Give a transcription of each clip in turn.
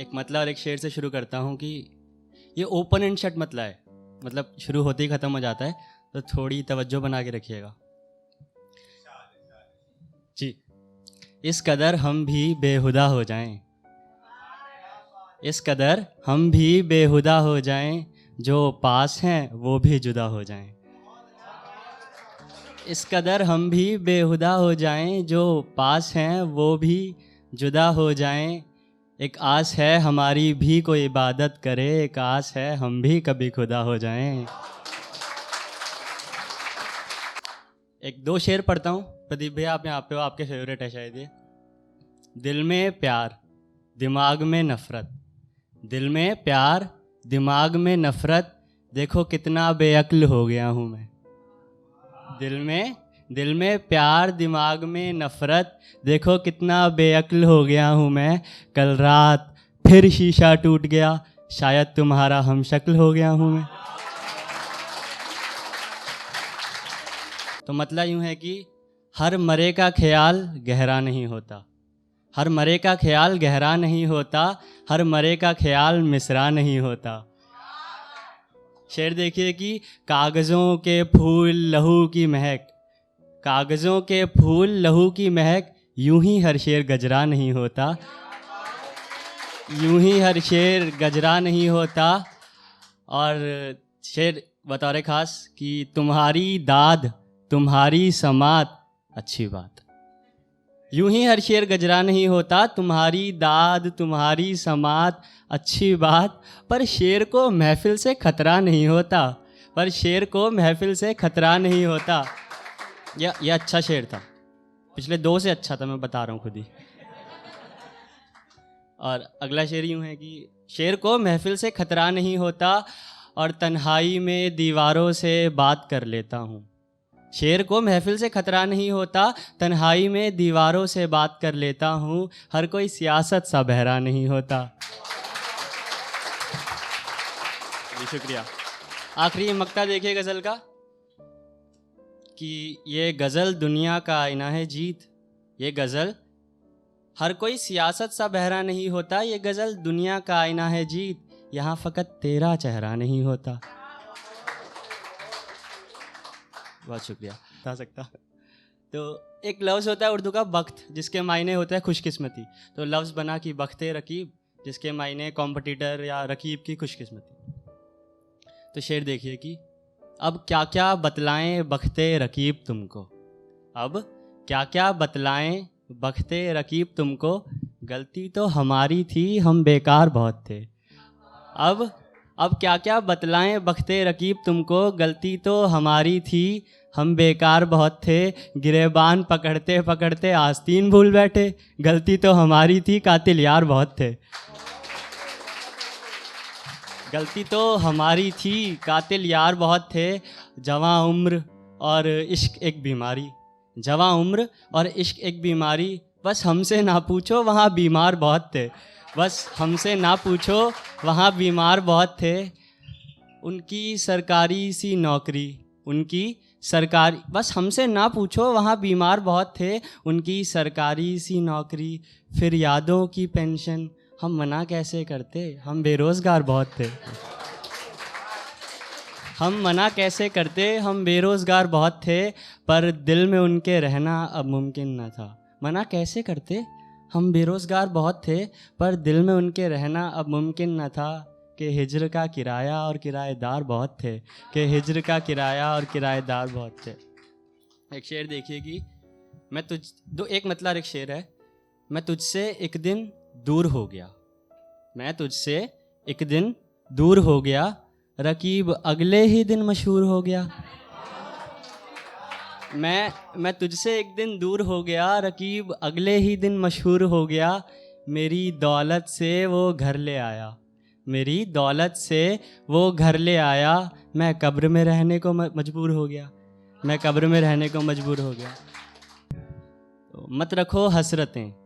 एक मतला और एक शेर से शुरू करता हूँ कि ये ओपन एंड शट मतला है। मतलब शुरू होते ही ख़त्म हो जाता है तो थोड़ी तवज्जो बना के रखिएगा। जी। इस कदर हम भी बेहुदा हो जाएँ। इस कदर हम भी बेहुदा हो जाएँ, जो पास हैं, वो भी जुदा हो जाएँ। इस कदर हम भी बेहुदा हो जाएँ, जो पास हैं, वो भी जुदा हो जाएँ। एक आस है हमारी भी कोई इबादत करे, एक आस है हम भी कभी खुदा हो जाएँ। एक दो शेर पढ़ता हूँ। प्रदीप भैया, आप यहाँ पे हो, आपके फेवरेट है शायद ये। दिल में प्यार, दिमाग में नफ़रत। दिल में प्यार, दिमाग में नफ़रत। देखो कितना बेअक्ल हो गया हूँ मैं। दिल में दिल में प्यार, दिमाग में नफ़रत। देखो कितना बेअक्ल हो गया हूँ मैं। कल रात फिर शीशा टूट गया, शायद तुम्हारा हम शक्ल हो गया हूँ मैं। तो मतलब यूँ है कि हर मरे का ख्याल गहरा नहीं होता। हर मरे का ख्याल गहरा नहीं होता, हर मरे का ख्याल मिसरा नहीं होता। शेर देखिए कि कागज़ों के फूल, लहू की महक कागज़ों के फूल, लहू की महक, यूँ ही हर शेर गजरा नहीं होता। यूँ ही हर शेर गजरा नहीं होता। और शेर बतौर ख़ास कि तुम्हारी दाद, तुम्हारी समात अच्छी बात। यूँ ही हर शेर गजरा नहीं होता, तुम्हारी दाद, तुम्हारी समात अच्छी बात। पर शेर को महफिल से खतरा नहीं होता। पर शेर को महफिल से खतरा नहीं होता। यह यह अच्छा शेर था। पिछले दो से अच्छा था मैं बता रहा हूँ खुद ही। और अगला शेर यूँ है कि शेर को महफिल से खतरा नहीं होता और तन्हाई में दीवारों से बात कर लेता हूँ। शेर को महफिल से खतरा नहीं होता तन्हाई में दीवारों से बात कर लेता हूँ। हर कोई सियासत सा बहरा नहीं होता। जी शुक्रिया। आखिरी मक्ता देखिए गज़ल का। कि ये गज़ल दुनिया का आईना है जीत। ये गज़ल हर कोई सियासत सा बहरा नहीं होता ये गज़ल दुनिया का आईना है जीत। यहाँ फ़कत तेरा चेहरा नहीं होता। बहुत शुक्रिया। बता सकता। तो एक लफ्ज़ होता है उर्दू का वक्त जिसके मायने होते हैं खुशकिस्मती। तो लफ्ज़ बना कि वक्त रकीब जिसके मायने कॉम्पिटिटर या रकीब की खुशकिस्मती। तो शेर देखिए कि अब क्या क्या बतलाएँ बखते रकीब तुमको? अब क्या क्या बतलाएँ बखते रकीब तुमको? गलती तो हमारी थी, हम बेकार बहुत थे। अब अब क्या क्या बतलाएँ बखते रकीब तुमको? गलती तो हमारी थी, हम बेकार बहुत थे। गिरेबान पकड़ते पकड़ते आस्तीन भूल बैठे। गलती तो हमारी थी, कातिल यार बहुत थे। गलती तो हमारी थी। कातिल यार बहुत थे, जवा उम्र और इश्क एक बीमारी। जवा उम्र और इश्क एक बीमारी, बस हमसे ना पूछो वहाँ बीमार बहुत थे। बस हमसे ना पूछो वहाँ बीमार बहुत थे। उनकी सरकारी सी नौकरी, उनकी सरकारी, बस हमसे ना पूछो वहाँ बीमार बहुत थे। उनकी सरकारी सी नौकरी, फिर यादों की पेंशन हम मना कैसे करते? हम बेरोज़गार बहुत थे। हम मना कैसे करते? हम बेरोज़गार बहुत थे, पर दिल में उनके रहना अब मुमकिन न था। मना कैसे करते? हम बेरोज़गार बहुत थे, पर दिल में उनके रहना अब मुमकिन न था कि हिजर का किराया और किराएदार बहुत थे। कि हिजर का किराया और किराएदार बहुत थे। एक शेर देखिए कि मैं तुझ, दो, एक मतलब एक शेर है। मैं तुझसे एक दिन दूर हो गया। मैं तुझसे एक दिन दूर हो गया। रकीब अगले ही दिन मशहूर हो गया। मैं मैं तुझसे एक दिन दूर हो गया। रकीब अगले ही दिन मशहूर हो गया। मेरी दौलत से वो घर ले आया। मेरी दौलत से वो घर ले आया। मैं कब्र में रहने को मजबूर हो गया। मैं कब्र में रहने को मजबूर हो गया। तो मत रखो हसरतें।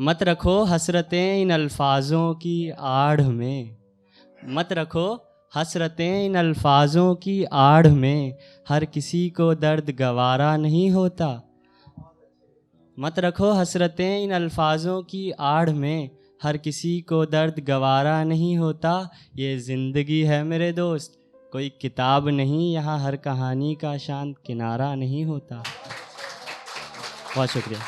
मत रखो हसरतें इन अल्फाजों की आड़ में। मत रखो हसरतें इन अल्फाजों की आड़ में। हर किसी को दर्द गवारा नहीं होता। मत रखो हसरतें इन अल्फाजों की आड़ में। हर किसी को दर्द गवारा नहीं होता। ये ज़िंदगी है मेरे दोस्त। कोई किताब नहीं, यहाँ हर कहानी का शांत किनारा नहीं होता। बहुत शुक्रिया।